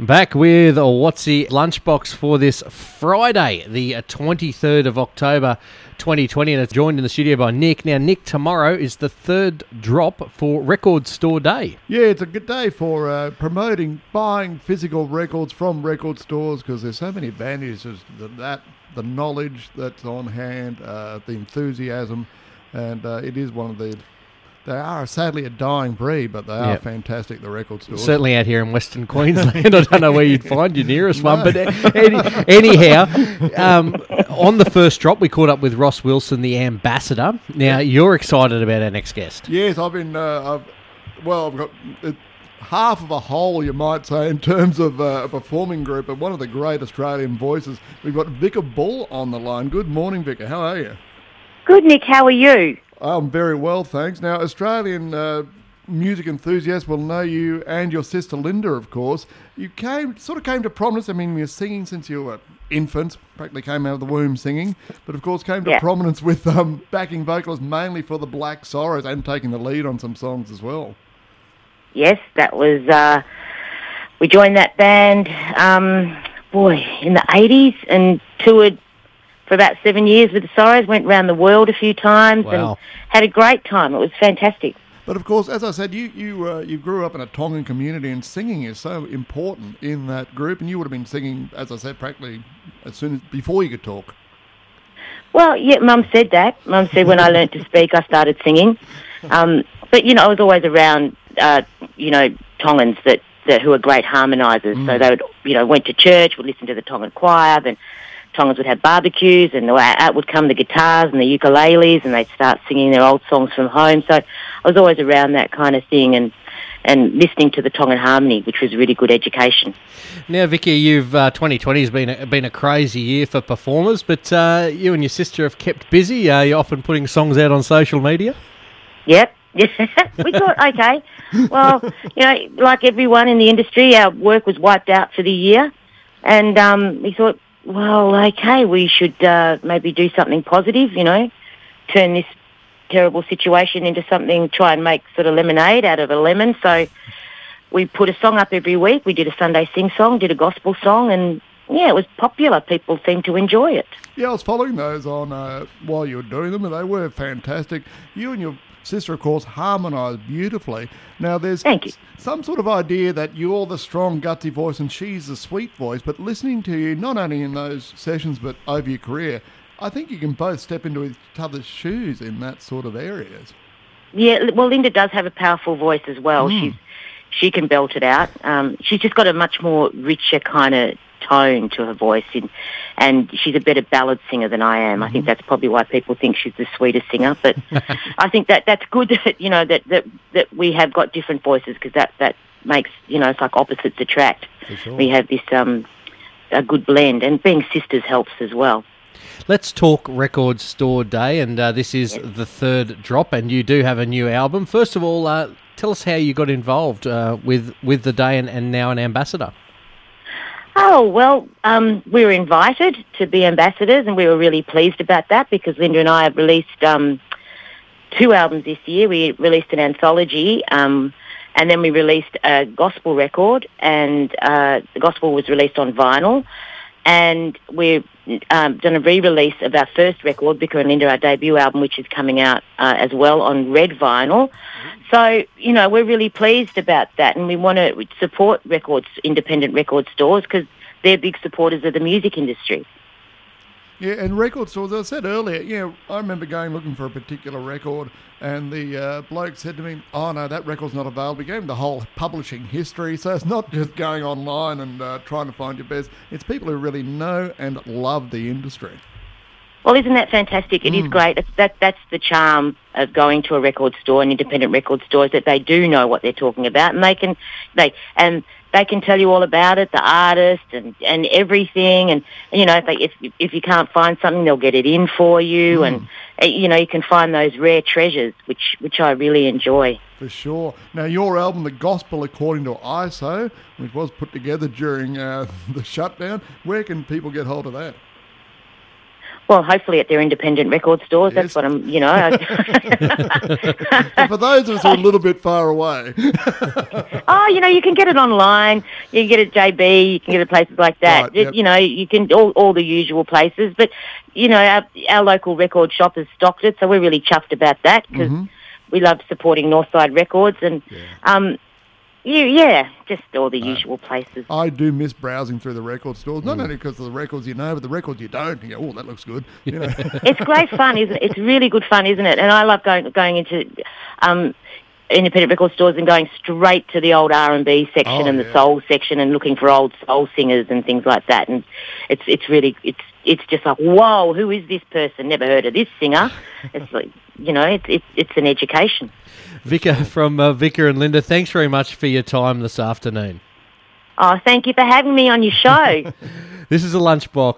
Back with Watsy lunchbox for this Friday, the 23rd of October 2020, and it's joined in the studio by Nick. Now, Nick, tomorrow is the third drop for Record Store Day. Yeah, it's a good day for uh, promoting buying physical records from record stores because there's so many advantages that, that the knowledge that's on hand, uh, the enthusiasm, and uh, it is one of the they are sadly a dying breed, but they are Yep. fantastic. The record stores. Certainly out here in Western Queensland. I don't know where you'd find your nearest one, but any, anyhow, um, on the first drop, we caught up with Ross Wilson, the ambassador. Now, you're excited about our next guest. Yes, I've been. Uh, I've, well, I've got uh, half of a whole, you might say, in terms of uh, a performing group, but one of the great Australian voices. We've got Vika Bull on the line. Good morning, Vika. How are you? Good, Nick. How are you? I'm very well, thanks. Now, Australian uh, music enthusiasts will know you and your sister Linda, of course. You came, sort of came to prominence. I mean, you're singing since you were infants, practically came out of the womb singing, but of course came to Yeah. prominence with um, backing vocals mainly for the Black Sorrows and taking the lead on some songs as well. Yes, that was. Uh, we joined that band, um, boy, in the eighties, and toured for about seven years with the Sorrows. Went around the world a few times Wow. and had a great time. It was fantastic. But of course, as I said, you you uh, you grew up in a Tongan community, and singing is so important in that group. And you would have been singing, as I said, practically as soon as before you could talk. Well, yeah, Mum said that. Mum said when I learnt to speak, I started singing. Um, but you know, I was always around, uh, you know, Tongans that, that who are great harmonisers. So they would, you know, went to church, would listen to the Tongan choir, then Tongans would have barbecues, and out would come the guitars and the ukuleles, and they'd start singing their old songs from home. So I was always around that kind of thing, and and listening to the Tongan harmony, which was really good education. Now, Vicky, you've uh, 2020 has been a, been a crazy year for performers, but uh, you and your sister have kept busy. Uh, you're often putting songs out on social media. Yep. we thought, okay, well, you know, like everyone in the industry, our work was wiped out for the year, and um, we thought, well, okay, we should uh, maybe do something positive, you know, turn this terrible situation into something, try and make sort of lemonade out of a lemon. So we put a song up every week. We did a Sunday sing song, did a gospel song, and yeah, it was popular. People seemed to enjoy it. Yeah, I was following those on uh, while you were doing them, and they were fantastic. You and your sister, of course, harmonised beautifully. Now, there's Thank you. some sort of idea that you're the strong, gutsy voice and she's the sweet voice, but listening to you, not only in those sessions but over your career, I think you can both step into each other's shoes in that sort of areas. Yeah, well, Linda does have a powerful voice as well. She's she can belt it out. Um, she's just got a much more richer kind of tone to her voice, in, and she's a better ballad singer than I am. I think that's probably why people think she's the sweetest singer. But I think that that's good that you know that that that we have got different voices because that that makes you know it's like opposites attract. Sure. We have this um a good blend, and being sisters helps as well. Let's talk Record Store Day, and uh, this is the third drop, and you do have a new album. First of all, uh, tell us how you got involved uh, with with the day and, and now an ambassador. Oh, well, um, we were invited to be ambassadors and we were really pleased about that because Linda and I have released um, two albums this year. We released an anthology um, and then we released a gospel record and uh, the gospel was released on vinyl and we've um, done a re-release of our first record, Vika and Linda, our debut album, which is coming out uh, as well on red vinyl. So, you know, we're really pleased about that and we want to support records, independent record stores because they're big supporters of the music industry. Yeah, and record stores, I said earlier, yeah, I remember going looking for a particular record, and the uh, bloke said to me, Oh, no, that record's not available. He gave me the whole publishing history. So it's not just going online and uh, trying to find your best, it's people who really know and love the industry. Well, isn't that fantastic? It is great. It's that that's the charm of going to a record store, an independent record store, is that they do know what they're talking about, and they can they and they can tell you all about it, the artist and and everything, and you know if they, if if you can't find something, they'll get it in for you, and uh, you know you can find those rare treasures, which which I really enjoy. For sure. Now, your album, The Gospel According to ISO, which was put together during uh, the shutdown, where can people get hold of that? Well, hopefully at their independent record stores. Yes. That's what I'm, you know. For those of us who are a little bit far away, oh, you know, you can get it online. You can get it at JB. You can get it places like that. Right, It- yep. You know, you can all, all the usual places. But you know, our, our local record shop has stocked it, so we're really chuffed about that because Mm-hmm. we love supporting Northside Records and. Um, you, yeah, just all the usual places. I do miss browsing through the record stores. Mm. Not only because of the records you know, but the records you don't. You go, oh, that looks good. You know, it's great fun, isn't it? It's really good fun, isn't it? And I love going going into um, independent record stores and going straight to the old R and B section Oh, and yeah. the soul section and looking for old soul singers and things like that. And it's it's really it's it's just like whoa, who is this person? Never heard of this singer. It's like you know, it's it's it's an education. Vika from uh, Vika and Linda, thanks very much for your time this afternoon. Oh, thank you for having me on your show. This is a lunchbox